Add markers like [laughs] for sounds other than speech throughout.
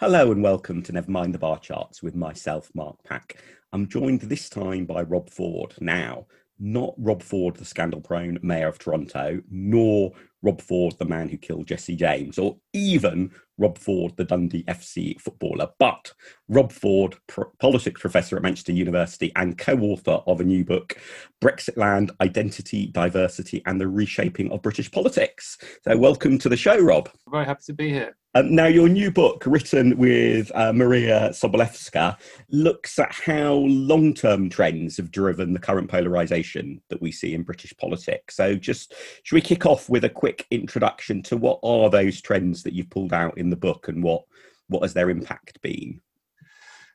Hello and welcome to Never Mind the Bar Charts with myself, Mark Pack. I'm joined this time by Rob Ford. Now, not Rob Ford, the scandal prone mayor of Toronto, nor Rob Ford, the man who killed Jesse James, or even Rob Ford, the Dundee FC footballer, but Rob Ford, pro- politics professor at Manchester University and co author of a new book, Brexitland Identity, Diversity and the Reshaping of British Politics. So, welcome to the show, Rob. Very happy to be here. Um, now, your new book, written with uh, Maria Sobolewska, looks at how long term trends have driven the current polarisation that we see in British politics. So, just should we kick off with a quick introduction to what are those trends that you've pulled out in the book and what, what has their impact been?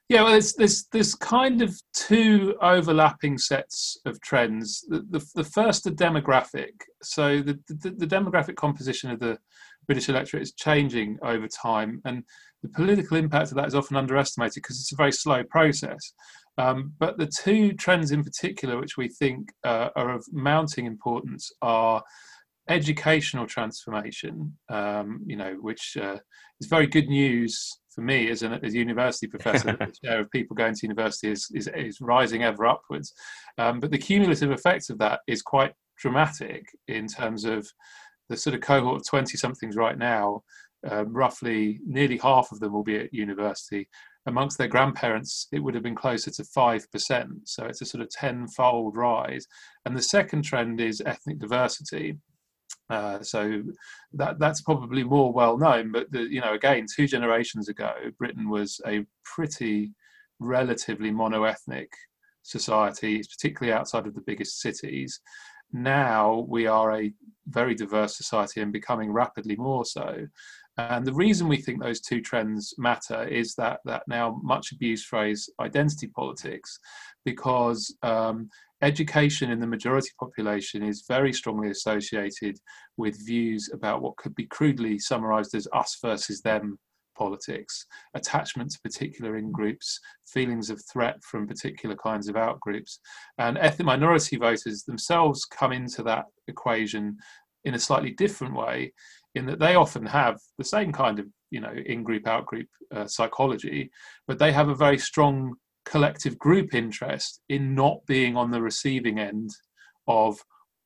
Yeah, well, there's, there's, there's kind of two overlapping sets of trends. The, the, the first, demographic. So, the, the, the demographic composition of the British electorate is changing over time, and the political impact of that is often underestimated because it's a very slow process. Um, but the two trends in particular, which we think uh, are of mounting importance, are educational transformation. Um, you know, which uh, is very good news for me as, an, as a university professor. the [laughs] share of people going to university is, is, is rising ever upwards. Um, but the cumulative effect of that is quite dramatic in terms of the sort of cohort of 20 somethings right now, um, roughly nearly half of them will be at university. Amongst their grandparents, it would have been closer to 5%. So it's a sort of tenfold rise. And the second trend is ethnic diversity. Uh, so that that's probably more well known, but the, you know, again, two generations ago, Britain was a pretty relatively mono-ethnic society, particularly outside of the biggest cities now we are a very diverse society and becoming rapidly more so. And the reason we think those two trends matter is that that now much abused phrase identity politics, because um, education in the majority population is very strongly associated with views about what could be crudely summarized as us versus them politics, attachment to particular in groups, feelings of threat from particular kinds of out groups. And ethnic minority voters themselves come into that equation in a slightly different way, in that they often have the same kind of you know in-group out-group uh, psychology, but they have a very strong collective group interest in not being on the receiving end of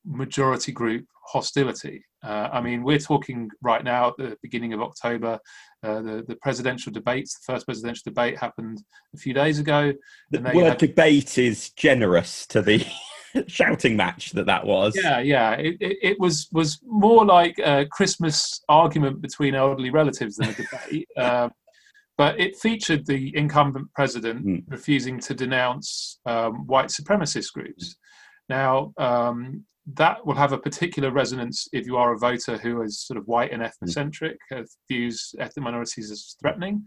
majority group hostility. Uh, I mean, we're talking right now at the beginning of October. Uh, the, the presidential debates, the first presidential debate happened a few days ago. The word had... debate is generous to the [laughs] shouting match that that was. Yeah, yeah. It, it, it was was more like a Christmas argument between elderly relatives than a debate. uh, [laughs] but it featured the incumbent president mm. refusing to denounce um, white supremacist groups. Now, um, that will have a particular resonance if you are a voter who is sort of white and ethnocentric, uh, views ethnic minorities as threatening.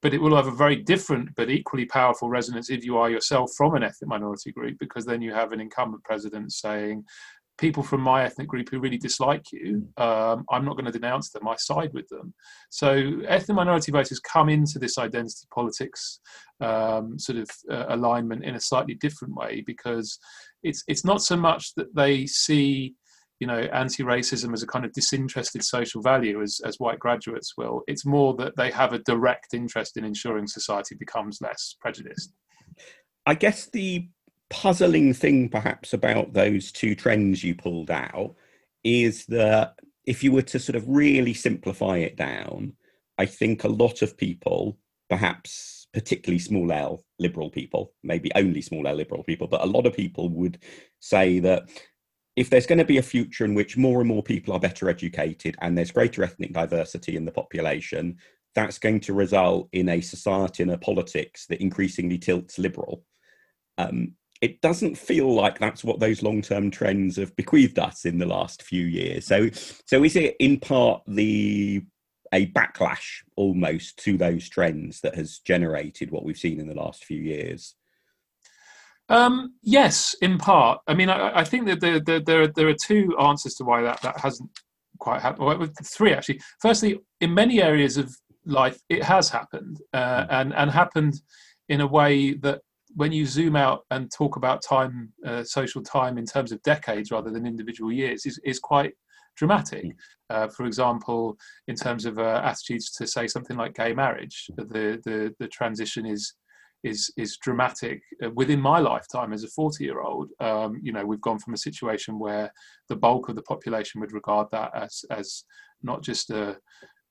But it will have a very different but equally powerful resonance if you are yourself from an ethnic minority group, because then you have an incumbent president saying, people from my ethnic group who really dislike you, um, I'm not going to denounce them. I side with them. So ethnic minority voters come into this identity politics um, sort of uh, alignment in a slightly different way because it's it's not so much that they see you know anti-racism as a kind of disinterested social value as, as white graduates will. It's more that they have a direct interest in ensuring society becomes less prejudiced. I guess the puzzling thing perhaps about those two trends you pulled out is that if you were to sort of really simplify it down i think a lot of people perhaps particularly small L liberal people, maybe only small L liberal people, but a lot of people would say that if there's going to be a future in which more and more people are better educated and there's greater ethnic diversity in the population, that's going to result in a society and a politics that increasingly tilts liberal. Um, it doesn't feel like that's what those long-term trends have bequeathed us in the last few years. So, so is it in part the a backlash almost to those trends that has generated what we've seen in the last few years? Um, yes, in part. I mean, I, I think that there, there, there, are, there are two answers to why that, that hasn't quite happened. Well, three, actually. Firstly, in many areas of life, it has happened uh, hmm. and, and happened in a way that when you zoom out and talk about time, uh, social time in terms of decades rather than individual years, is, is quite dramatic. Mm. Uh, for example, in terms of uh, attitudes to say something like gay marriage, the the the transition is is is dramatic uh, within my lifetime as a 40 year old um, you know we've gone from a situation where the bulk of the population would regard that as as not just a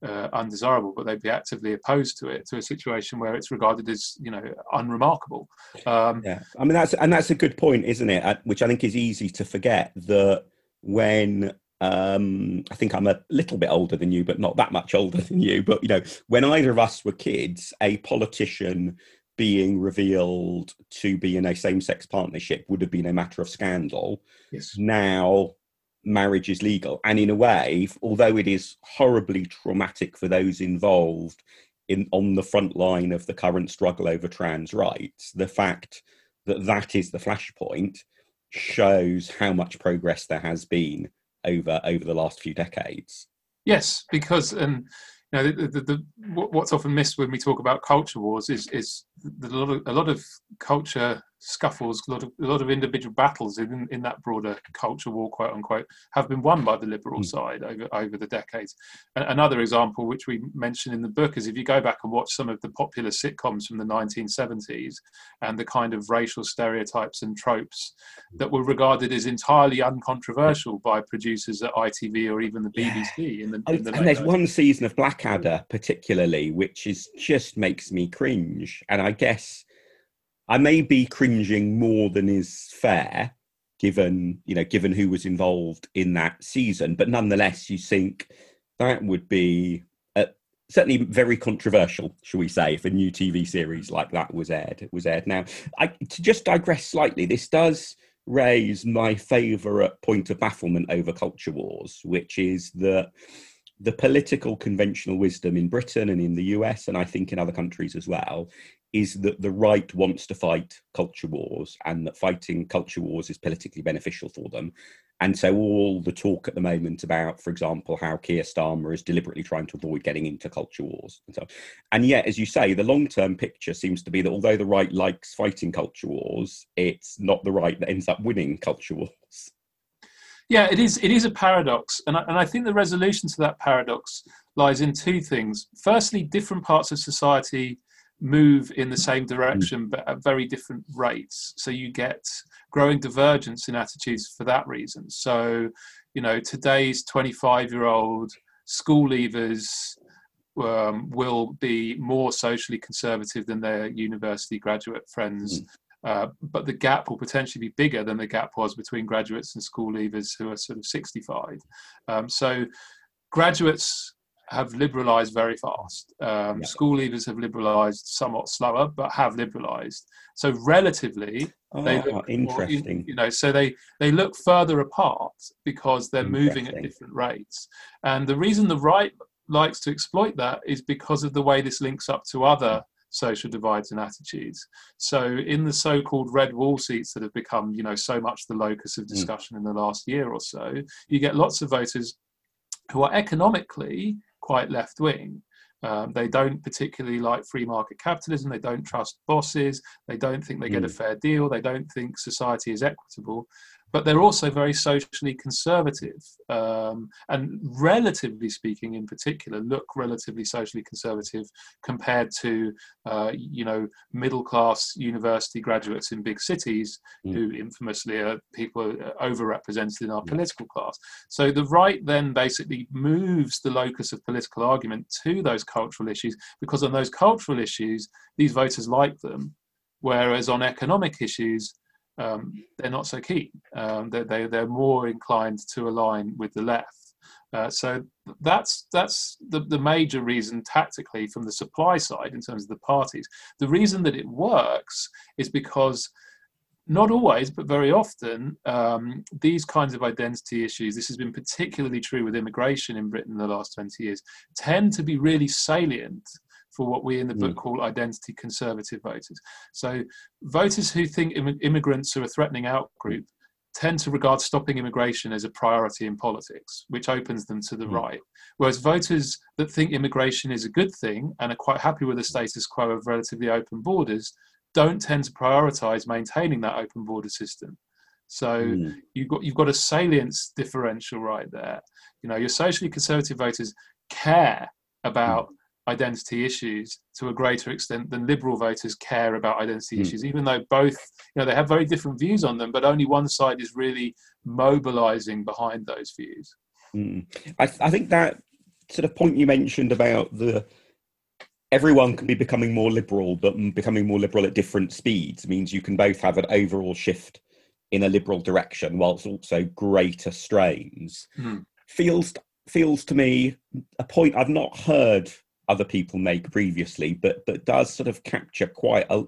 uh, undesirable, but they'd be actively opposed to it, to a situation where it's regarded as you know unremarkable. Um, yeah, I mean that's and that's a good point, isn't it? Which I think is easy to forget that when um, I think I'm a little bit older than you, but not that much older than you. But you know, when either of us were kids, a politician being revealed to be in a same-sex partnership would have been a matter of scandal. Yes. Now marriage is legal. And in a way, although it is horribly traumatic for those involved in on the front line of the current struggle over trans rights, the fact that that is the flashpoint shows how much progress there has been over over the last few decades. Yes, because and you know the, the, the, what's often missed when we talk about culture wars is is a lot of, a lot of culture scuffles, a lot of a lot of individual battles in in that broader culture war, quote unquote, have been won by the liberal mm. side over over the decades. And another example, which we mention in the book, is if you go back and watch some of the popular sitcoms from the 1970s and the kind of racial stereotypes and tropes that were regarded as entirely uncontroversial by producers at ITV or even the BBC. Yeah. In the, in the and there's one season of Blackadder, particularly, which is just makes me cringe, and I guess I may be cringing more than is fair, given you know, given who was involved in that season. But nonetheless, you think that would be uh, certainly very controversial, shall we say, if a new TV series like that was aired. Was aired now. I, to just digress slightly, this does raise my favourite point of bafflement over culture wars, which is that the political conventional wisdom in Britain and in the US, and I think in other countries as well, is that the right wants to fight culture wars and that fighting culture wars is politically beneficial for them. And so all the talk at the moment about, for example, how Keir Starmer is deliberately trying to avoid getting into culture wars and so And yet, as you say, the long-term picture seems to be that although the right likes fighting culture wars, it's not the right that ends up winning culture [laughs] wars. Yeah, it is. It is a paradox, and I, and I think the resolution to that paradox lies in two things. Firstly, different parts of society move in the same direction but at very different rates so you get growing divergence in attitudes for that reason so you know today's 25 year old school leavers um, will be more socially conservative than their university graduate friends mm. Uh, but the gap will potentially be bigger than the gap was between graduates and school leavers who are sort of 65 um, so graduates have liberalised very fast. Um, yeah. School leavers have liberalised somewhat slower, but have liberalised. So relatively, oh, they look interesting. More, you know, so they they look further apart because they're moving at different rates. And the reason the right likes to exploit that is because of the way this links up to other social divides and attitudes. So in the so-called red wall seats that have become, you know, so much the locus of mm. discussion mm. in the last year or so, you get lots of voters who are economically quite left wing. Um, they don't particularly like free market capitalism. They don't trust bosses. They don't think they get a hmm. fair deal. They don't think society is equitable but they're also very socially conservative um, and relatively speaking in particular look relatively socially conservative compared to uh, you know middle class university graduates in big cities mm. who infamously are people are overrepresented in our mm. political class so the right then basically moves the locus of political argument to those cultural issues because on those cultural issues these voters like them whereas on economic issues um, they're not so keen. Um, they, they, they're more inclined to align with the left. Uh, so that's that's the, the major reason tactically from the supply side in terms of the parties. The reason that it works is because not always, but very often, um, these kinds of identity issues, this has been particularly true with immigration in Britain in the last 20 years, tend to be really salient for what we in the book mm. call identity conservative voters. So, voters who think Im- immigrants are a threatening outgroup tend to regard stopping immigration as a priority in politics, which opens them to the mm. right. Whereas voters that think immigration is a good thing and are quite happy with the status quo of relatively open borders don't tend to prioritize maintaining that open border system. So mm. you've got you've got a salience differential right there. You know, your socially conservative voters care about mm. Identity issues to a greater extent than liberal voters care about identity mm. issues, even though both, you know, they have very different views on them, but only one side is really mobilizing behind those views. Mm. I, th- I think that sort of point you mentioned about the everyone can be becoming more liberal, but becoming more liberal at different speeds means you can both have an overall shift in a liberal direction whilst also greater strains. Mm. Feels feels to me a point I've not heard other people make previously, but but does sort of capture quite a.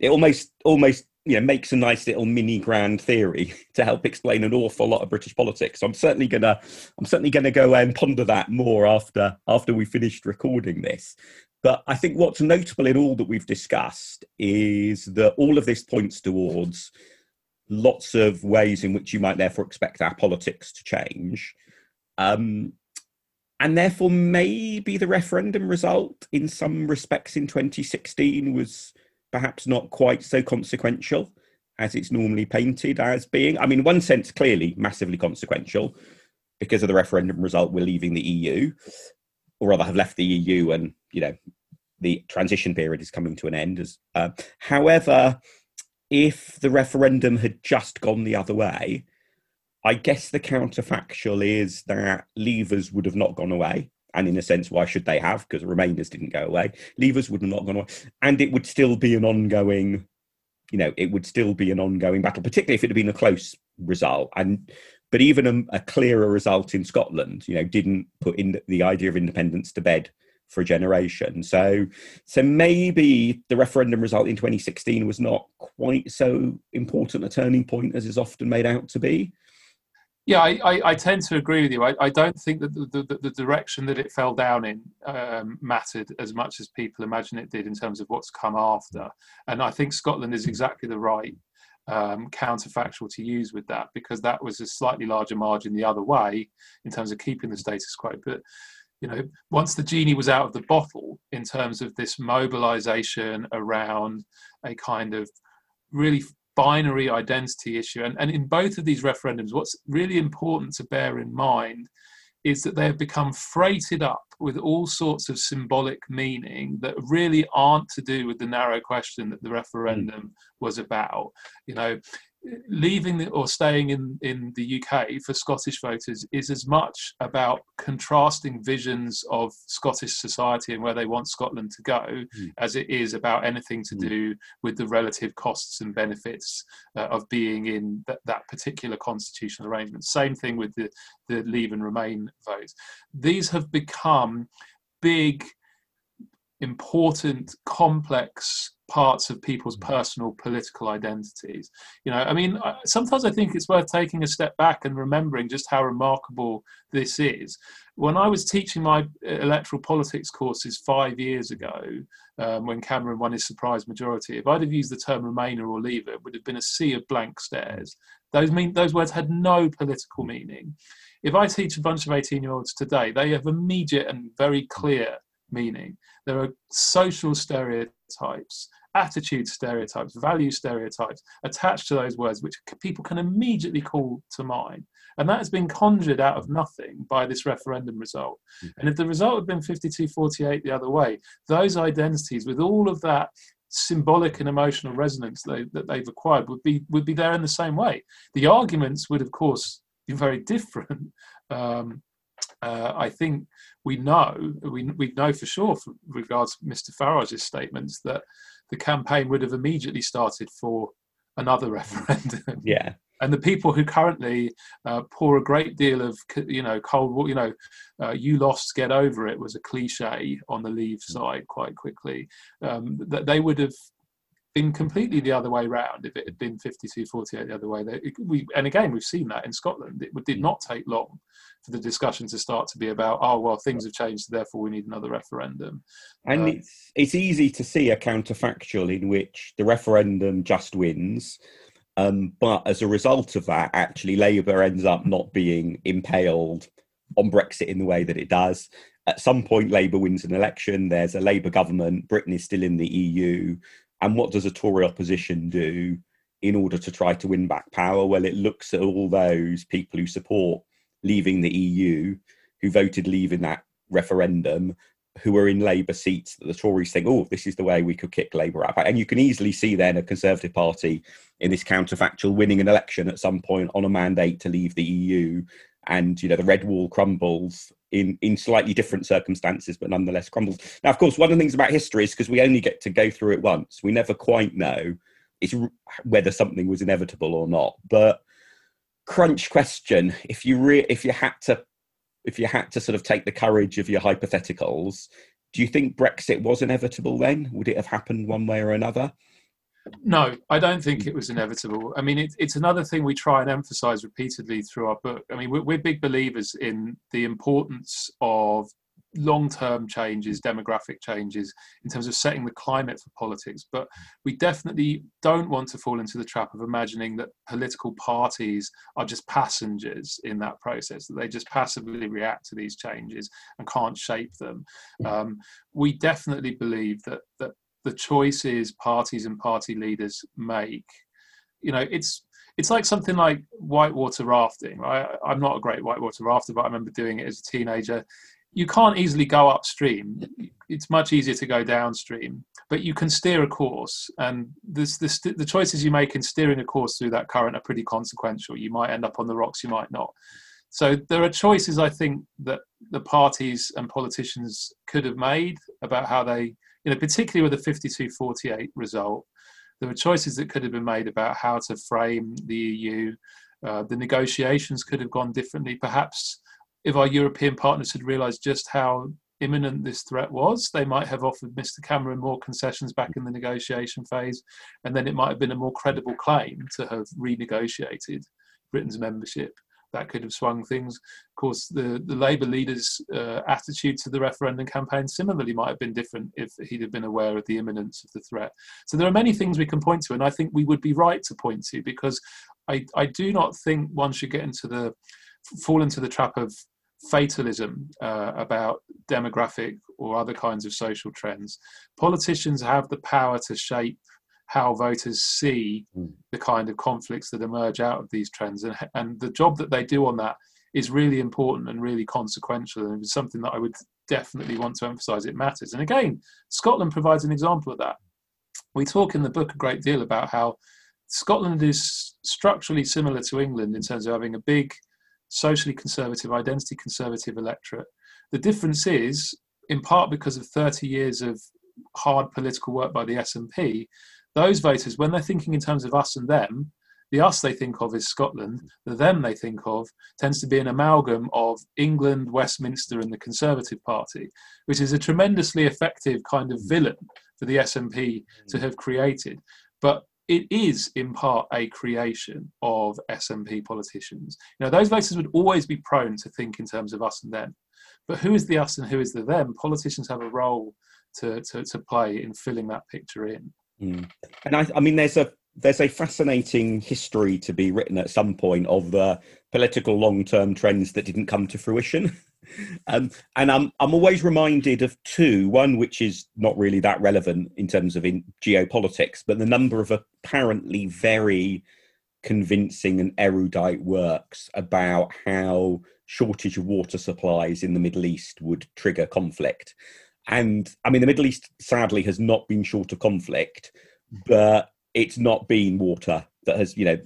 It almost almost you know makes a nice little mini grand theory [laughs] to help explain an awful lot of British politics. So I'm certainly gonna I'm certainly gonna go and ponder that more after after we finished recording this. But I think what's notable in all that we've discussed is that all of this points towards lots of ways in which you might therefore expect our politics to change. Um, and therefore, maybe the referendum result in some respects in 2016 was perhaps not quite so consequential as it's normally painted as being. I mean, in one sense, clearly massively consequential because of the referendum result, we're leaving the EU, or rather have left the EU and, you know, the transition period is coming to an end. As, uh, however, if the referendum had just gone the other way, I guess the counterfactual is that leavers would have not gone away. And in a sense, why should they have? Because remainers didn't go away. Leavers would have not gone away. And it would still be an ongoing, you know, it would still be an ongoing battle, particularly if it had been a close result. And but even a, a clearer result in Scotland, you know, didn't put in the idea of independence to bed for a generation. So, so maybe the referendum result in 2016 was not quite so important a turning point as is often made out to be. Yeah, I, I, I tend to agree with you. I, I don't think that the, the, the, direction that it fell down in um, mattered as much as people imagine it did in terms of what's come after. And I think Scotland is exactly the right um, counterfactual to use with that because that was a slightly larger margin the other way in terms of keeping the status quo. But you know, once the genie was out of the bottle in terms of this mobilization around a kind of really binary identity issue, and, and in both of these referendums, what's really important to bear in mind is that they have become freighted up with all sorts of symbolic meaning that really aren't to do with the narrow question that the referendum mm. was about. You know, leaving the, or staying in, in the UK for Scottish voters is as much about contrasting visions of Scottish society and where they want Scotland to go mm. as it is about anything to mm. do with the relative costs and benefits uh, of being in th- that particular constitutional arrangement. Same thing with the, the Leave and Remain vote. These have become big, important, complex parts of people's mm. personal political identities. You know, I mean, sometimes I think it's worth taking a step back and remembering just how remarkable this is. When I was teaching my uh, electoral politics courses five years ago, um, when Cameron won his surprise majority, if I'd have used the term Remainer or Leaver, it would have been a sea of blank stares. Those mean those words had no political meaning. If I teach a bunch of 18 year olds today, they have immediate and very clear meaning. There are social stereotypes, attitude stereotypes, value stereotypes attached to those words, which people can immediately call to mind. And that has been conjured out of nothing by this referendum result. Mm-hmm. And if the result had been 52 48 the other way, those identities, with all of that symbolic and emotional resonance they, that they've acquired, would be, would be there in the same way. The arguments would, of course, be very different. [laughs] Um, uh, I think we know we, we know for sure, for regards to Mr. Farage's statements, that the campaign would have immediately started for another [laughs] referendum. Yeah. And the people who currently uh, pour a great deal of, you know, cold water, you know, uh, you lost, get over it was a cliche on the leave side quite quickly. Um, that they would have been completely the other way round if it had been 52 48 the other way. It, we, and again, we've seen that in Scotland. It did not take long for the discussion to start to be about, oh, well, things have changed, therefore we need another referendum. And uh, it's, it's easy to see a counterfactual in which the referendum just wins. Um, but as a result of that, actually, Labour ends up not being impaled on Brexit in the way that it does. At some point, Labour wins an election. There's a Labour government. Britain is still in the EU. And what does a Tory opposition do? in order to try to win back power? Well, it looks at all those people who support leaving the EU, who voted leave in that referendum, who are in Labour seats that the Tories think, oh, this is the way we could kick Labour out. And you can easily see then a Conservative Party in this counterfactual winning an election at some point on a mandate to leave the EU. And, you know, the red wall crumbles in, in slightly different circumstances, but nonetheless crumbles. Now, of course, one of the things about history is because we only get to go through it once, we never quite know it's whether something was inevitable or not. But crunch question: if you re- if you had to if you had to sort of take the courage of your hypotheticals, do you think Brexit was inevitable then? Would it have happened one way or another? No, I don't think it was inevitable. I mean, it, it's another thing we try and emphasize repeatedly through our book. I mean, we're, we're big believers in the importance of long term changes, demographic changes, in terms of setting the climate for politics. But we definitely don't want to fall into the trap of imagining that political parties are just passengers in that process, that they just passively react to these changes and can't shape them. Um, we definitely believe that, that the choices parties and party leaders make, you know, it's it's like something like whitewater rafting. Right? I'm not a great whitewater rafter, but I remember doing it as a teenager you can't easily go upstream. It's much easier to go downstream, but you can steer a course. And this, this, the choices you make in steering a course through that current are pretty consequential. You might end up on the rocks, you might not. So there are choices I think that the parties and politicians could have made about how they, you know, particularly with the 52-48 result, there were choices that could have been made about how to frame the EU. Uh, the negotiations could have gone differently. Perhaps if our European partners had realised just how imminent this threat was, they might have offered Mr. Cameron more concessions back in the negotiation phase, and then it might have been a more credible claim to have renegotiated Britain's membership. That could have swung things. Of course, the, the Labour leader's uh, attitude to the referendum campaign similarly might have been different if he'd have been aware of the imminence of the threat. So there are many things we can point to, and I think we would be right to point to because I, I do not think one should get into the fall into the trap of fatalism uh, about demographic or other kinds of social trends. Politicians have the power to shape how voters see mm. the kind of conflicts that emerge out of these trends, and, and the job that they do on that is really important and really consequential, and it's something that I would definitely want to emphasise. It matters, and again, Scotland provides an example of that. We talk in the book a great deal about how Scotland is structurally similar to England in terms of having a big socially conservative, identity conservative electorate. The difference is, in part because of 30 years of hard political work by the SNP, those voters, when they're thinking in terms of us and them, the us they think of is Scotland, the them they think of tends to be an amalgam of England, Westminster, and the Conservative Party, which is a tremendously effective kind of mm. villain for the SNP mm. to have created. But it is in part a creation of SNP politicians. You know, those voters would always be prone to think in terms of us and them. But who is the us and who is the them? Politicians have a role to, to, to play in filling that picture in. Mm. And I, I mean, there's a there's a fascinating history to be written at some point of the political long term trends that didn't come to fruition. [laughs] um, and I'm I'm always reminded of two. One which is not really that relevant in terms of in geopolitics, but the number of apparently very convincing and erudite works about how shortage of water supplies in the Middle East would trigger conflict. And I mean, the Middle East sadly has not been short of conflict, but it's not been water that has, you know,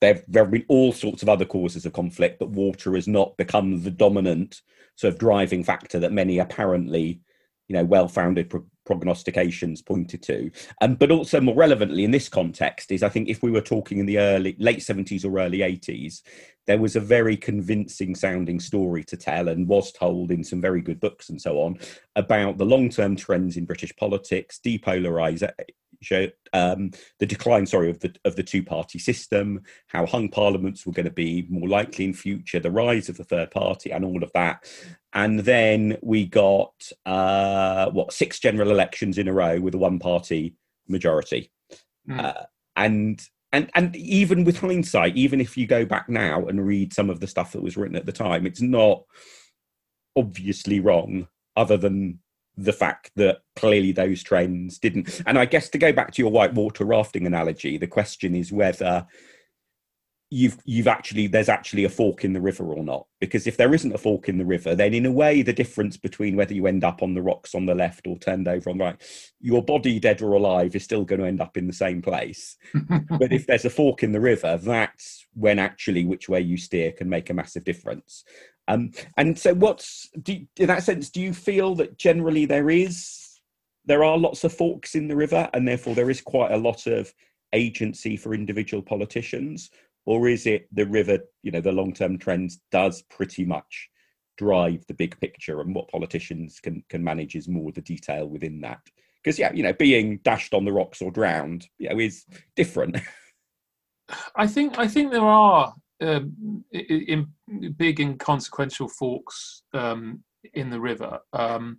there, have been all sorts of other causes of conflict, but water has not become the dominant sort of driving factor that many apparently, you know, well-founded pro- prognostications pointed to. Um, but also more relevantly in this context is I think if we were talking in the early late 70s or early 80s, there was a very convincing sounding story to tell and was told in some very good books and so on about the long-term trends in British politics, depolarization um, the decline, sorry, of the of the two party system, how hung parliaments were going to be more likely in future, the rise of the third party, and all of that. And then we got uh, what six general elections in a row with a one party majority, mm. uh, and and and even with hindsight, even if you go back now and read some of the stuff that was written at the time, it's not obviously wrong, other than the fact that clearly those trends didn't. And I guess to go back to your whitewater rafting analogy, the question is whether you've you've actually there's actually a fork in the river or not. Because if there isn't a fork in the river then in a way the difference between whether you end up on the rocks on the left or turned over on the right your body dead or alive is still going to end up in the same place. [laughs] But if there's a fork in the river that's when actually which way you steer can make a massive difference um, and so what's do, in that sense do you feel that generally there is there are lots of forks in the river and therefore there is quite a lot of agency for individual politicians? Or is it the river you know the long term trends does pretty much drive the big picture and what politicians can can manage is more the detail within that? Because yeah you know being dashed on the rocks or drowned you know is different. I think i think there are um, in, in big inconsequential forks um, in the river um,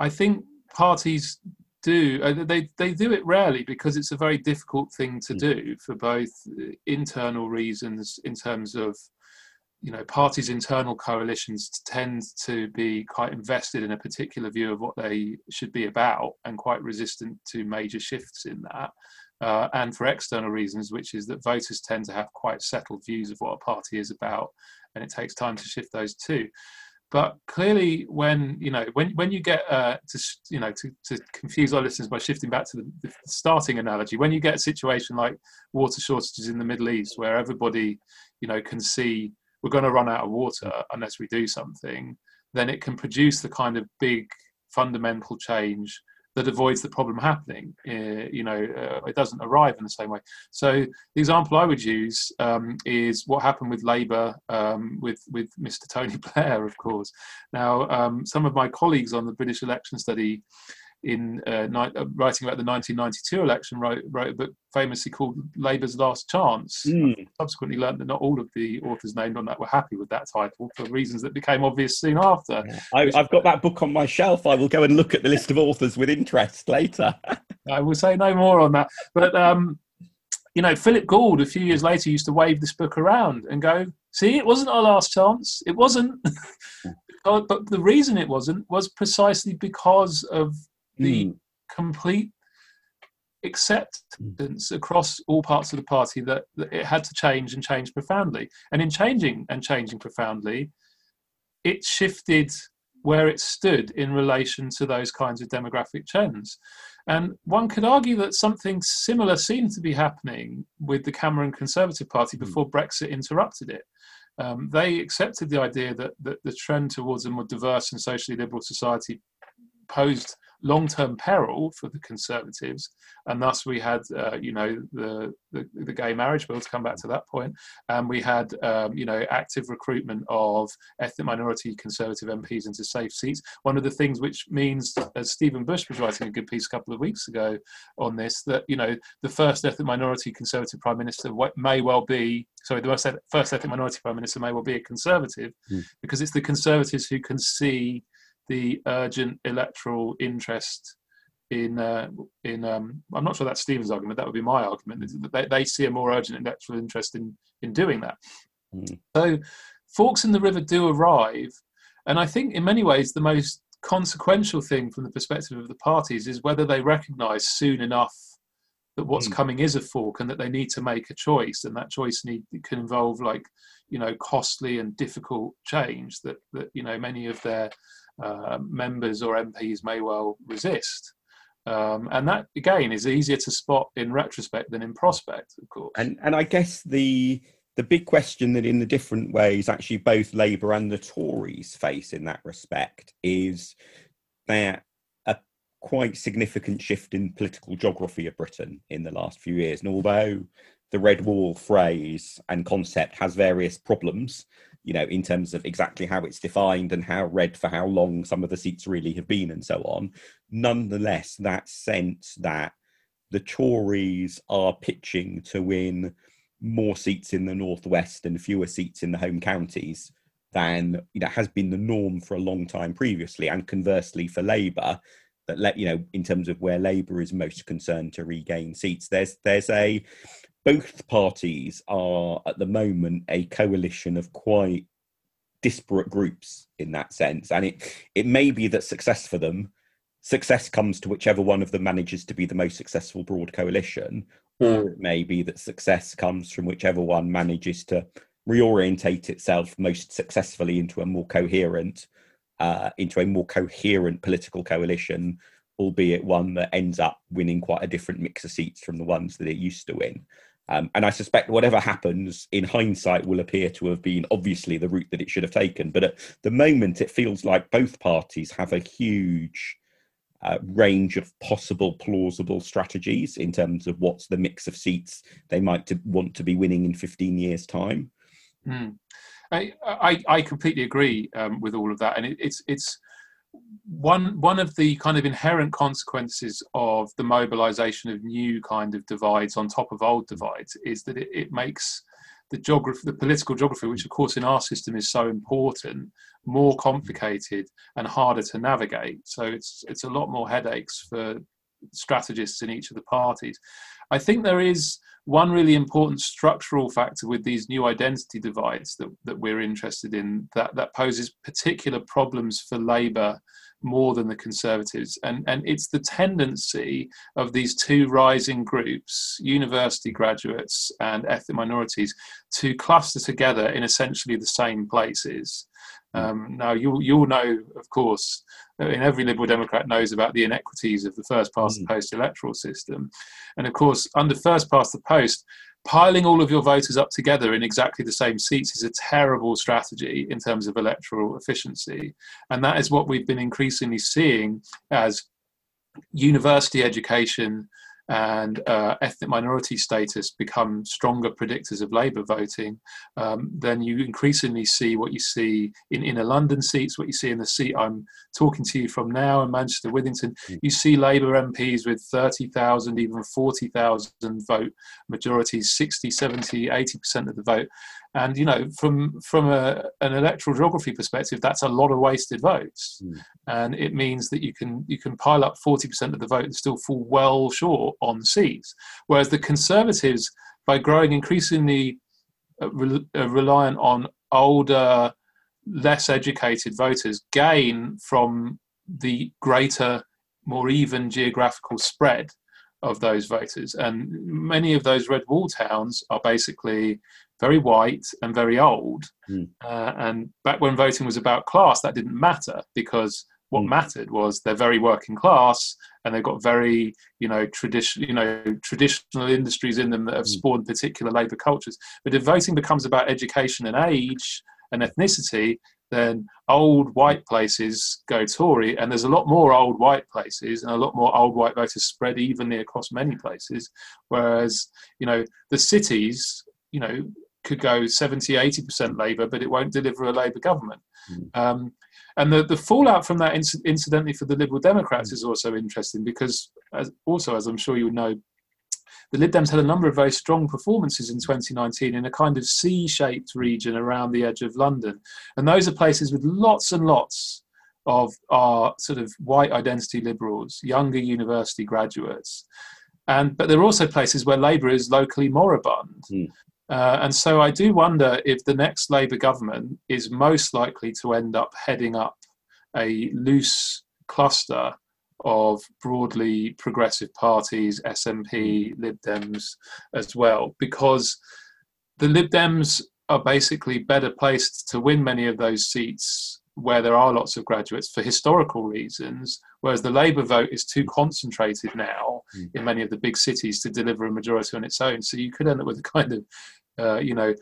i think parties do uh, they they do it rarely because it's a very difficult thing to hmm. do for both internal reasons in terms of you know parties internal coalitions tend to be quite invested in a particular view of what they should be about and quite resistant to major shifts in that uh, and for external reasons which is that voters tend to have quite settled views of what a party is about and it takes time to shift those too. But clearly, when you know when when you get uh, to you know to, to confuse our listeners by shifting back to the, the starting analogy, when you get a situation like water shortages in the Middle East, where everybody you know can see we're going to run out of water unless we do something, then it can produce the kind of big fundamental change that avoids the problem happening. Uh, you know, uh, it doesn't arrive in the same way. So the example I would use um, is what happened with Labour um, with with Mr. Tony [laughs] Blair, of course. Now, um, some of my colleagues on the British election study in uh, ni- uh, writing about the 1992 election, wrote, wrote a book famously called Labour's Last Chance. Mm. Subsequently, learned that not all of the authors named on that were happy with that title for reasons that became obvious soon after. I, have got that book on my shelf. I will go and look at the list of authors with interest later. [laughs] I will say no more on that. But um, you know, Philip Gould a few years later used to wave this book around and go, "See, it wasn't our last chance. It wasn't." [laughs] but the reason it wasn't was precisely because of the mm. complete acceptance across all parts of the party that, that, it had to change and change profoundly. And in changing and changing profoundly, it shifted where it stood in relation to those kinds of demographic trends. And one could argue that something similar seemed to be happening with the Cameron Conservative Party hmm. before Brexit interrupted it. Um, they accepted the idea that, that the trend towards a more diverse and socially liberal society posed long-term peril for the Conservatives, and thus we had, uh, you know, the, the, the gay marriage bill to come back to that point, and we had, um, you know, active recruitment of ethnic minority Conservative MPs into safe seats. One of the things which means, as Stephen Bush was writing a good piece a couple of weeks ago on this, that you know, the first ethnic minority Conservative Prime Minister may well be, sorry, the first ethnic minority Prime Minister may well be a Conservative, mm. because it's the Conservatives who can see the urgent electoral interest in uh, in um, I'm not sure that's Stephen's argument. That would be my argument. They, they see a more urgent electoral interest in in doing that. Mm. So forks in the river do arrive, and I think in many ways the most consequential thing from the perspective of the parties is whether they recognise soon enough that what's mm. coming is a fork and that they need to make a choice, and that choice need can involve like you know costly and difficult change that that you know many of their uh, members or MPs may well resist. Um, and that again is easier to spot in retrospect than in prospect, of course. And and I guess the the big question that in the different ways actually both Labour and the Tories face in that respect is that a quite significant shift in political geography of Britain in the last few years. And although the red wall phrase and concept has various problems, you know, in terms of exactly how it's defined and how red for how long some of the seats really have been and so on. Nonetheless, that sense that the Tories are pitching to win more seats in the northwest and fewer seats in the home counties than you know has been the norm for a long time previously, and conversely for Labour, that let you know in terms of where Labour is most concerned to regain seats, there's there's a both parties are at the moment a coalition of quite disparate groups in that sense and it it may be that success for them success comes to whichever one of them manages to be the most successful broad coalition, or it may be that success comes from whichever one manages to reorientate itself most successfully into a more coherent uh, into a more coherent political coalition, albeit one that ends up winning quite a different mix of seats from the ones that it used to win. Um, and I suspect whatever happens in hindsight will appear to have been obviously the route that it should have taken. But at the moment, it feels like both parties have a huge uh, range of possible plausible strategies in terms of what's the mix of seats they might to want to be winning in 15 years' time. Mm. I, I, I completely agree um, with all of that, and it, it's it's one one of the kind of inherent consequences of the mobilization of new kind of divides on top of old mm. divides is that it, it makes the geography, the political geography, which of course in our system is so important, more mm. complicated and harder to navigate. So it's it's a lot more headaches for strategists in each of the parties. I think there is one really important structural factor with these new identity divides that, that we're interested in that, that poses particular problems for Labour more than the Conservatives. And, and it's the tendency of these two rising groups, university graduates and ethnic minorities, to cluster together in essentially the same places. Um, now, you'll, you'll know, of course, in every Liberal Democrat knows about the inequities of the first past the mm. post electoral system. And of course, under first past the post, piling all of your voters up together in exactly the same seats is a terrible strategy in terms of electoral efficiency. And that is what we've been increasingly seeing as university education and uh, ethnic minority status become stronger predictors of Labour voting, um, then you increasingly see what you see in inner London seats, what you see in the seat I'm talking to you from now in Manchester Withington. Mm. You see Labour MPs with 30,000, even 40,000 vote majorities, 60, 70, 80% of the vote and you know from from a, an electoral geography perspective that's a lot of wasted votes. Mm. and it means that you can you can pile up 40% of the vote and still fall well short on seats. Whereas the conservatives by growing increasingly uh, re- uh, reliant on older less educated voters gain from the greater more even geographical spread of those voters. And many of those red wall towns are basically very white and very old. Mm. Uh, and back when voting was about class, that didn't matter because what mm. mattered was they're very working class and they've got very you know traditional you know traditional industries in them that have hmm. spawned particular labour cultures. But if voting becomes about education and age and ethnicity, then old white places go Tory, and there's a lot more old white places and a lot more old white voters spread evenly across many places. Whereas, you know, the cities, you know, could go 70, 80% Labour, but it won't deliver a Labour government. Mm. Um, and the, the fallout from that, incidentally, for the Liberal Democrats mm. is also interesting because, as, also, as I'm sure you know, the Lib Dems had a number of very strong performances in 2019 in a kind of C shaped region around the edge of London. And those are places with lots and lots of our sort of white identity liberals, younger university graduates. And, but there are also places where Labour is locally moribund. Mm. Uh, and so I do wonder if the next Labour government is most likely to end up heading up a loose cluster of broadly progressive parties, SNP, Lib Dems as well, because the Lib Dems are basically better placed to win many of those seats where there are lots of graduates for historical reasons, whereas the Labour vote is too concentrated now mm. in many of the big cities to deliver a majority on its own. So you could end up with a kind of, uh, you know,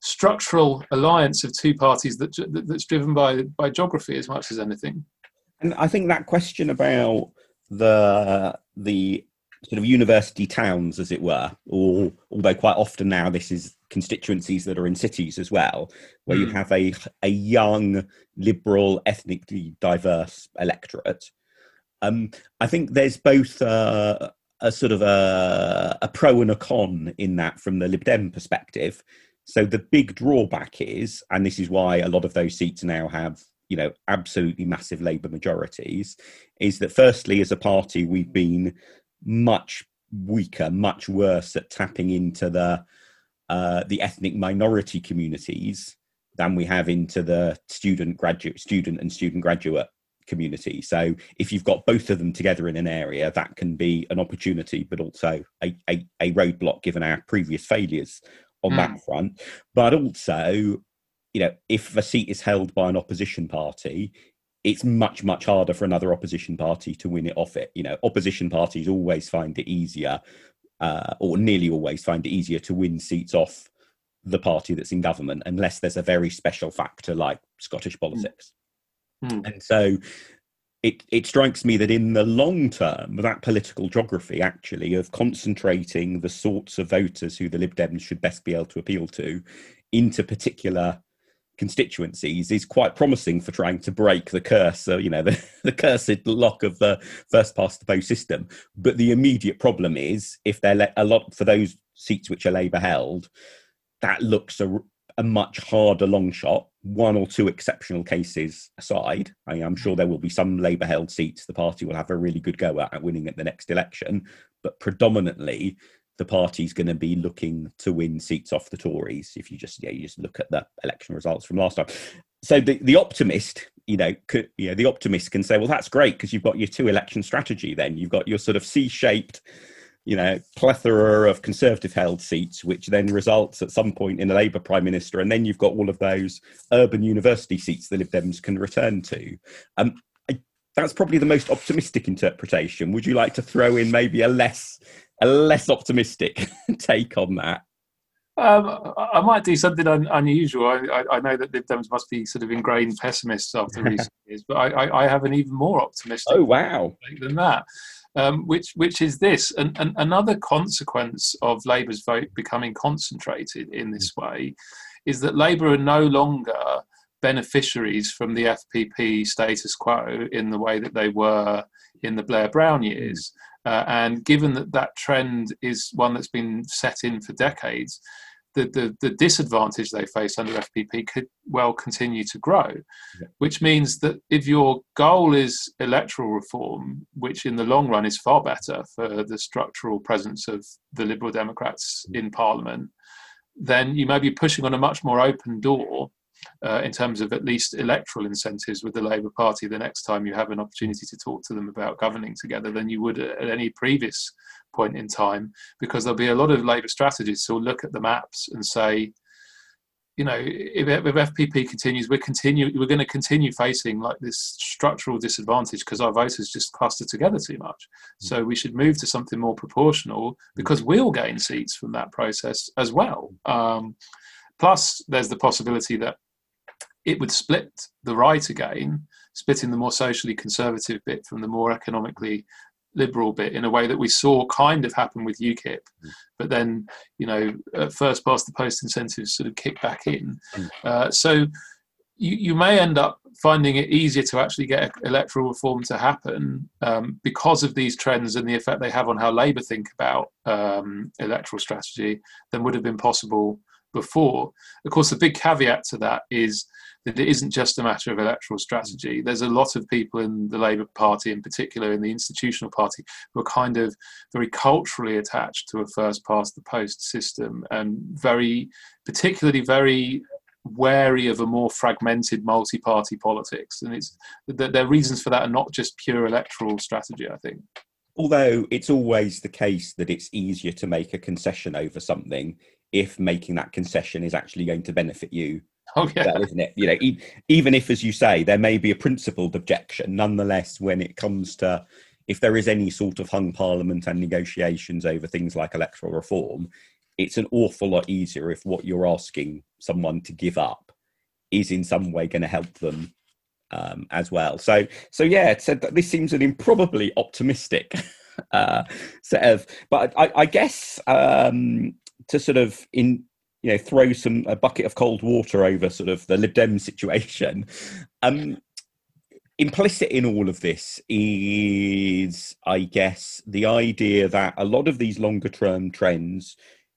structural alliance of two parties that, that's driven by by geography as much as anything. And I think that question about the the sort of university towns, as it were, or although quite often now this is constituencies that are in cities as well, where mm. you hmm. have a a young, liberal, ethnically diverse electorate. Um, I think there's both a sort of a, a pro and a con in that from the Lib Dem perspective. So the big drawback is, and this is why a lot of those seats now have you know absolutely massive Labour majorities, is that firstly, as a party, we've been much weaker, much worse at tapping into the uh, the ethnic minority communities than we have into the student graduate student and student graduate community. So if you've got both of them together in an area, that can be an opportunity, but also a, a, a roadblock given our previous failures on mm. that front. But also, you know, if a seat is held by an opposition party, it's much much harder for another opposition party to win it off it. You know, opposition parties always find it easier, uh, or nearly always find it easier to win seats off the party that's in government, unless there's a very special factor like Scottish hmm. politics. Mm. And so, it it strikes me that in the long term, that political geography actually of concentrating the sorts of voters who the Lib Dems should best be able to appeal to into particular constituencies is quite promising for trying to break the curse, uh, you know, [laughs] the, the cursed lock of the first past the post system. But the immediate problem is if they're le- a lot for those seats which are Labour held, that looks a, a much harder long shot. One or two exceptional cases aside, I am sure there will be some Labour held seats the party will have a really good go at, at winning at the next election. But predominantly, the party's going to be looking to win seats off the Tories. If you just yeah, you just look at the election results from last time. So the, the optimist, you know, could you know the optimist can say, well, that's great because you've got your two election strategy. Then you've got your sort of C-shaped, you know, plethora of conservative held seats, which then results at some point in a Labour prime minister, and then you've got all of those urban university seats the Lib Dems can return to. Um, that's probably the most optimistic interpretation. Would you like to throw in maybe a less a less optimistic [laughs] take on that? Um, I might do something un- unusual. I, I, know that Lib Dems must be sort of ingrained pessimists after [laughs] recent years, but I, I, I, have an even more optimistic. Oh wow! Than that, um, which which is this, and, and another consequence of Labour's vote becoming concentrated in this mm. way, is that Labour are no longer beneficiaries from the FPP status quo in the way that they were in the Blair Brown years. Uh, and given that that trend is one that's been set in for decades, the, the, the, disadvantage they face under FPP could well continue to grow, yeah. which means that if your goal is electoral reform, which in the long run is far better for the structural presence of the Liberal Democrats mm. in Parliament, then you may be pushing on a much more open door uh, in terms of at least electoral incentives with the Labour Party the next time you have an opportunity to talk to them about governing together than you would at any previous point in time, because there'll be a lot of Labour strategists who'll look at the maps and say, you know, if, if FPP continues, we're continue we're going to continue facing like this structural disadvantage because our voters just cluster together too much. Mm. So we should move to something more proportional because we'll gain seats from that process as well. Um, plus, there's the possibility that it would split the right again, splitting the more socially conservative bit from the more economically liberal bit in a way that we saw kind of happen with UKIP. Mm. But then, you know, first past the post incentives sort of kick back in. Mm. Uh, so you, you may end up finding it easier to actually get electoral reform to happen um, because of these trends and the effect they have on how Labour think about um, electoral strategy than would have been possible before. Of course, the big caveat to that is that it isn't just a matter of electoral strategy. Mm. There's a lot of people in the Labour Party, in particular in the institutional party, who are kind of very culturally attached to a first past the post system and very, particularly very wary of a more fragmented multi-party politics and it's there are reasons for that are not just pure electoral strategy i think although it's always the case that it's easier to make a concession over something if making that concession is actually going to benefit you Oh yeah, that, isn't it? You know, e- even if, as you say, there may be a principled objection, nonetheless, when it comes to if there is any sort of hung parliament and negotiations over things like electoral reform, it's an awful lot easier if what you're asking someone to give up is in some way going to help them um, as well. So, so yeah, so this seems an improbably optimistic [laughs] uh, set of, but I, I guess um, to sort of in you know throw some a bucket of cold water over sort of the Lib Dem situation. Um, implicit in all of this is, I guess, the idea that a lot of these longer term trends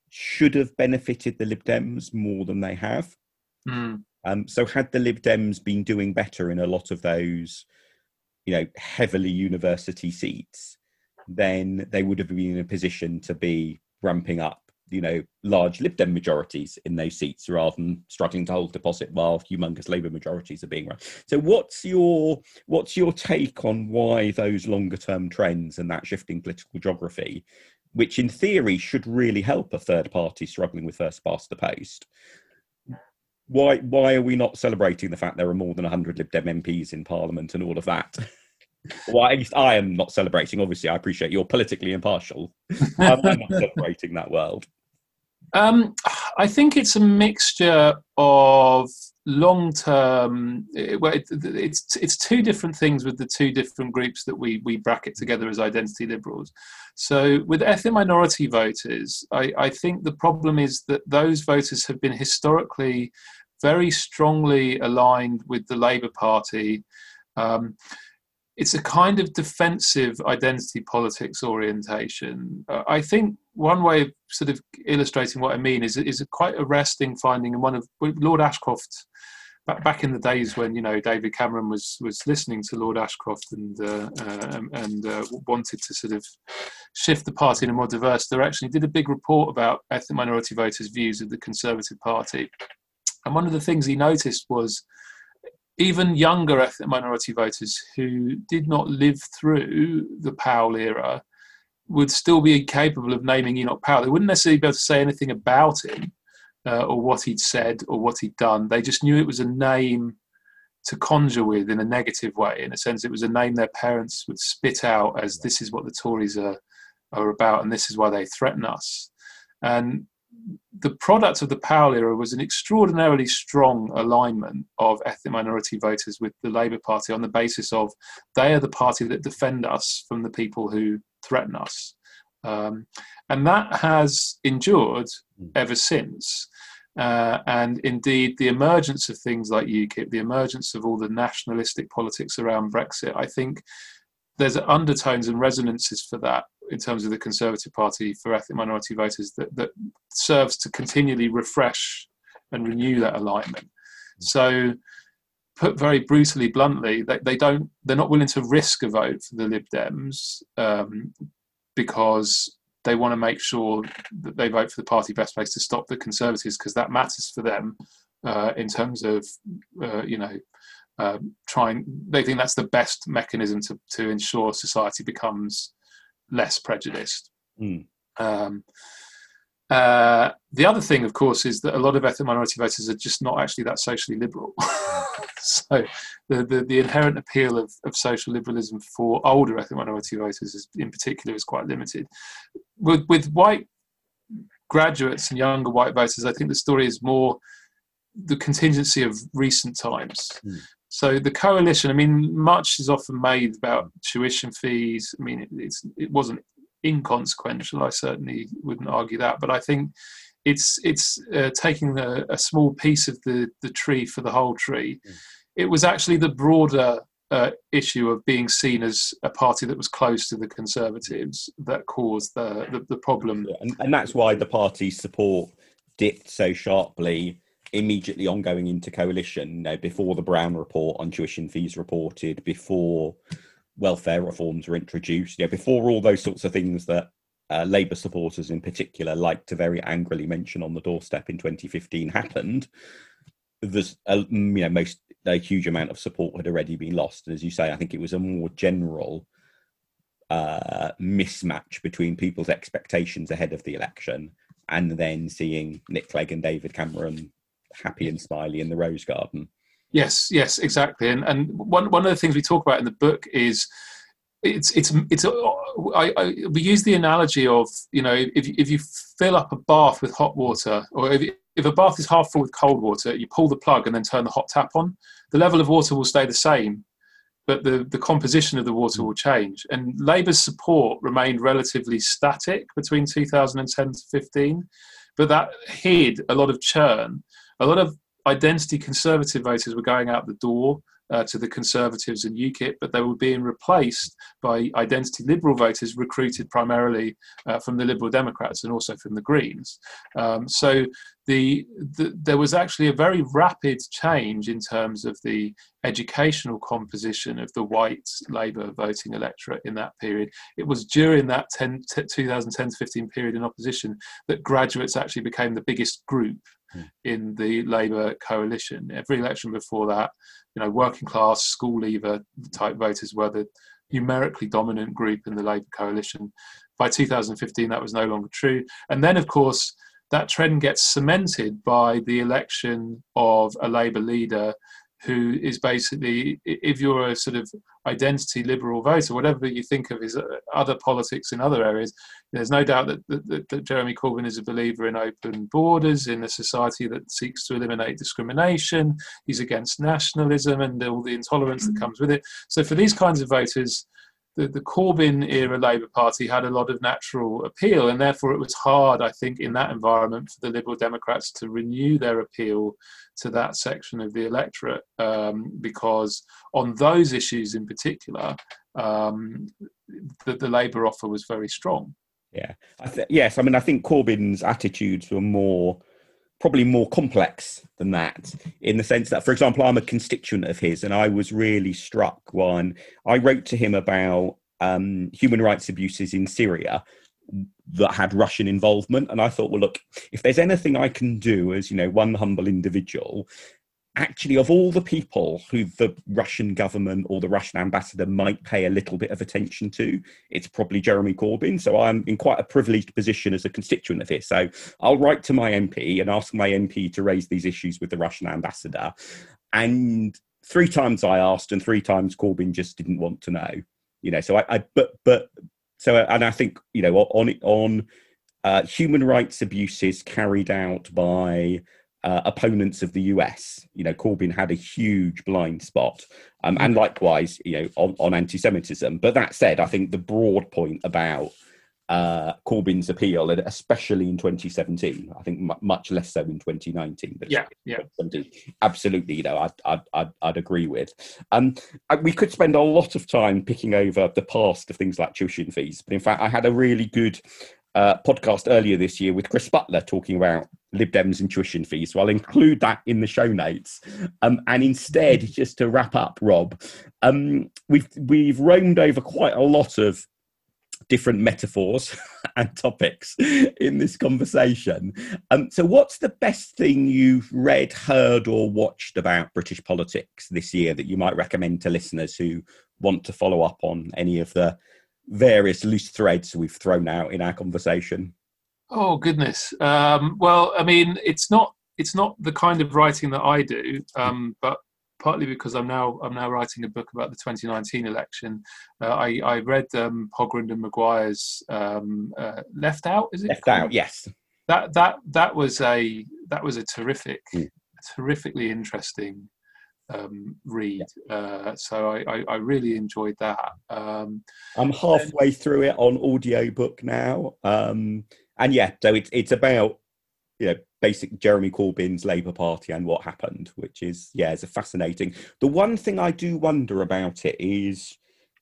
should have benefited the Lib Dems more than they have. Mm. Um, so, had the Lib Dems been doing better in a lot of those, you know, heavily university seats, then they would have been in a position to be ramping up you know large Lib Dem majorities in those seats rather than struggling to hold deposit while humongous Labour majorities are being run. So what's your what's your take on why those longer term trends and that shifting political geography, which in theory should really help a third party struggling with first past the post? Why why are we not celebrating the fact there are more than 100 Lib Dem MPs in Parliament and all of that? [laughs] well, at least I am not celebrating. Obviously, I appreciate you're politically impartial. [laughs] I'm not celebrating that world. Um, I think it's a mixture of long-term. Well, it, it's it's two different things with the two different groups that we we bracket together as identity liberals. So with ethnic minority voters, I, I think the problem is that those voters have been historically very strongly aligned with the Labour Party. Um, it's a kind of defensive identity politics orientation. Uh, I think one way of sort of illustrating what I mean is is a quite arresting finding in one of Lord Ashcroft back back in the days when you know David Cameron was was listening to Lord Ashcroft and uh, uh, and uh, wanted to sort of shift the party in a more diverse direction. He did a big report about ethnic minority voters' views of the Conservative Party, and one of the things he noticed was even younger ethnic minority voters who did not live through the Powell era would still be capable of naming Enoch Powell. They wouldn't necessarily be able to say anything about him uh, or what he'd said or what he'd done. They just knew it was a name to conjure with in a negative way. In a sense, it was a name their parents would spit out as this is what the Tories are, are about and this is why they threaten us. And the product of the Powell era was an extraordinarily strong alignment of ethnic minority voters with the Labour Party on the basis of they are the party that defend us from the people who threaten us. Um, and that has endured hmm. ever since. Uh, and indeed, the emergence of things like UKIP, the emergence of all the nationalistic politics around Brexit, I think there's undertones and resonances for that in terms of the Conservative Party for ethnic minority voters that, that serves to continually refresh and renew that alignment. So, put very brutally, bluntly, they, they don't they're not willing to risk a vote for the Lib Dems um, because they want to make sure that they vote for the party best place to stop the Conservatives because that matters for them uh, in terms of uh, you know um, trying. They think that's the best mechanism to to ensure society becomes less prejudiced. Mm. Um, uh, the other thing, of course, is that a lot of ethnic minority voters are just not actually that socially liberal. [laughs] so the, the, the, inherent appeal of, of social liberalism for older ethnic minority voters is, in particular is quite limited. With, with white graduates and younger white voters, I think the story is more the contingency of recent times. Mm. So the coalition, I mean, much is often made about tuition fees. I mean, it, it's it wasn't inconsequential. I certainly wouldn't argue that, but I think it's it's uh, taking a, a, small piece of the the tree for the whole tree. Mm. It was actually the broader uh, issue of being seen as a party that was close to the Conservatives that caused the the, the problem, and, and that's why the party's support dipped so sharply immediately on going into coalition, you know, before the Browne report on tuition fees reported, before welfare reforms were introduced, you know, before all those sorts of things that uh, Labour supporters in particular like to very angrily mention on the doorstep in 2015 happened, there's a, you know most a huge amount of support had already been lost. And as you say, I think it was a more general uh, mismatch between people's expectations ahead of the election and then seeing Nick Clegg and David Cameron happy and smiley in the rose garden. Yes, yes, exactly. And and one one of the things we talk about in the book is it's it's it's I, I, we use the analogy of you know if if you fill up a bath with hot water or if if a bath is half full with cold water, you pull the plug and then turn the hot tap on. The level of water will stay the same, but the, the composition of the water mm. will change. And Labour's support remained relatively static between 2010 to 15, but that hid a lot of churn a lot of identity conservative voters were going out the door uh, to the Conservatives and UKIP, but they were being replaced by identity Liberal voters recruited primarily uh, from the Liberal Democrats and also from the Greens. Um, so the, the, there was actually a very rapid change in terms of the educational composition of the white Labour voting electorate in that period. It was during that 10, 2010 to 15 period in opposition that graduates actually became the biggest group mm. in the Labour coalition. Every election before that, you know, working class, school leaver type voters were the numerically dominant group in the Labour coalition. By 2015, that was no longer true. And then, of course, that trend gets cemented by the election of a Labour leader who is basically, if you're a sort of identity liberal voter, whatever you think of his uh, other politics in other areas, there's no doubt that, that, that, Jeremy Corbyn is a believer in open borders, in a society that seeks to eliminate discrimination. He's against nationalism and all the intolerance that comes with it. So for these kinds of voters, the, the Corbyn era Labour Party had a lot of natural appeal, and therefore it was hard, I think, in that environment for the Liberal Democrats to renew their appeal to that section of the electorate, um, because on those issues in particular, um, the, the Labour offer was very strong. Yeah, I th- yes, I mean, I think Corbyn's attitudes were more probably more complex than that in the sense that for example i'm a constituent of his and i was really struck when i wrote to him about um, human rights abuses in syria that had russian involvement. And i thought well look if there's anything i can do as you know one humble individual actually, of all the people who the Russian government or the Russian ambassador might pay a little bit of attention to, it's probably Jeremy Corbyn. So I'm in quite a privileged position as a constituent of his. So I'll write to my MP and ask my MP to raise these issues with the Russian ambassador. And three times I asked, and three times Corbyn just didn't want to know. You know, so I, I but but so and I think you know on on uh, human rights abuses carried out by uh, opponents of the US. You know, Corbyn had a huge blind spot, um, and likewise, you know, on, on anti-Semitism. But that said, I think the broad point about uh, Corbyn's appeal, and especially in 2017, I think m- much less so in 2019. But yeah, yeah, absolutely. You know, I'd, I'd, I'd, I'd agree with. Um, we could spend a lot of time picking over the past of things like tuition fees, but in fact, I had a really good uh, podcast earlier this year with Chris Butler talking about Lib Dems and tuition fees. So I'll include that in the show notes. Um, and instead, just to wrap up, Rob, um, we've we've roamed over quite a lot of different metaphors [laughs] and topics in this conversation. Um, so, what's the best thing you've read, heard, or watched about British politics this year that you might recommend to listeners who want to follow up on any of the various loose threads we've thrown out in our conversation? Oh goodness. Um, well, I mean, it's not it's not the kind of writing that I do, um, but partly because I'm now I'm now writing a book about the 2019 election. Uh, I I read um, Pogrund and Maguire's um, uh, Left Out. Is it Left called? Out? Yes. That that that was a that was a terrific, mm. terrifically interesting um, read. Uh, so I, I, I, really enjoyed that. Um, I'm halfway through it on audiobook now. Um, and yeah, so it's it's about you know basic Jeremy Corbyn's Labour Party and what happened, which is yeah, it's a fascinating. The one thing I do wonder about it is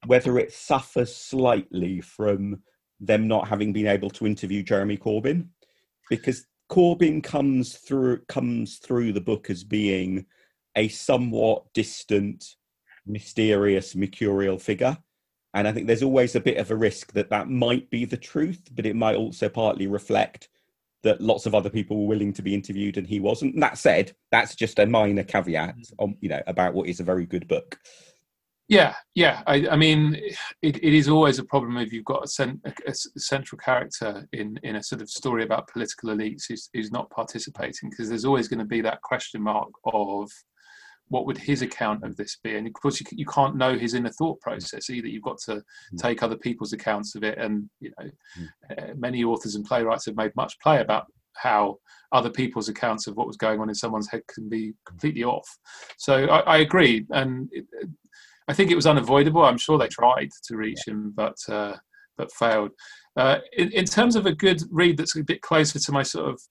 whether it suffers slightly from them not having been able to interview Jeremy Corbyn, because Corbyn comes through comes through the book as being a somewhat distant, mysterious, mercurial figure. And I think there's always a bit of a risk that that might be the truth, but it might also partly reflect that lots of other people were willing to be interviewed and he wasn't. And that said, that's just a minor caveat, mm. on, you know, about what is a very good book. Yeah, yeah. I, I mean, it, it is always a problem if you've got a, cent, a, a, central character in, in a sort of story about political elites who's, who's not participating, because there's always going to be that question mark of what would his account of this be? And of course, you, you can't know his inner thought process either. You've got to mm. take other people's accounts of it. And you know, mm. uh, many authors and playwrights have made much play about how other people's accounts of what was going on in someone's head can be completely off. So I, I agree, and it, I think it was unavoidable. I'm sure they tried to reach him, but uh, but failed. Uh, in, in terms of a good read that's a bit closer to my sort of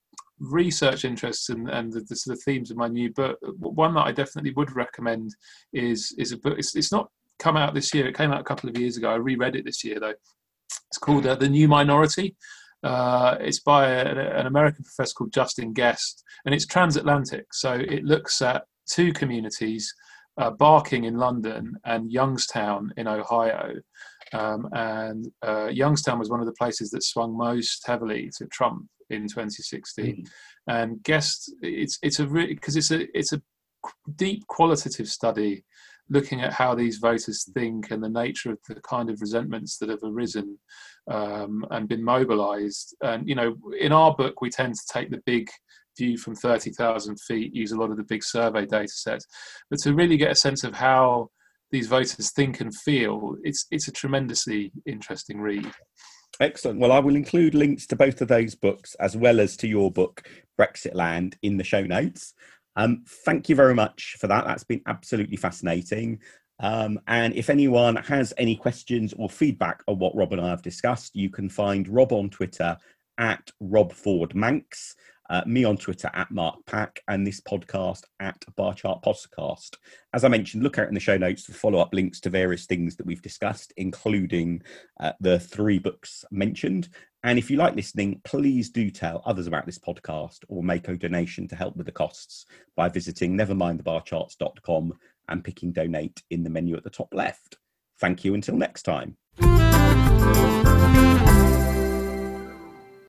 research interests and, and the, the, themes of my new book, one that I definitely would recommend is is a book. It's, it's not come out this year. It came out a couple of years ago. I reread it this year though. It's called uh, The New Minority. Uh, it's by a, an American professor called Justin Gest, and it's transatlantic. So it looks at two communities, uh, Barking in London and Youngstown in Ohio. Um, and uh, Youngstown was one of the places that swung most heavily to Trump in 2016. Mm. And Gest, it's it's a really because it's a it's a deep qualitative study looking at how these voters think and the nature of the kind of resentments that have arisen um, and been mobilized. And, you know, in our book, we tend to take the big view from 30,000 feet, use a lot of the big survey data sets. But to really get a sense of how these voters think and feel, it's, it's a tremendously interesting read. Excellent. Well, I will include links to both of those books as well as to your book, Brexitland, in the show notes. Um, thank you very much for that. That's been absolutely fascinating. Um, and if anyone has any questions or feedback on what Rob and I have discussed, you can find Rob on Twitter at Rob Ford Mancs, uh, me on Twitter at Mark Pack, and this podcast at Bar Chart Podcast. As I mentioned, look out in the show notes for follow up links to various things that we've discussed, including uh, the three books mentioned. And if you like listening, please do tell others about this podcast or make a donation to help with the costs by visiting nevermindthebarcharts.com and picking donate in the menu at the top left. Thank you until next time.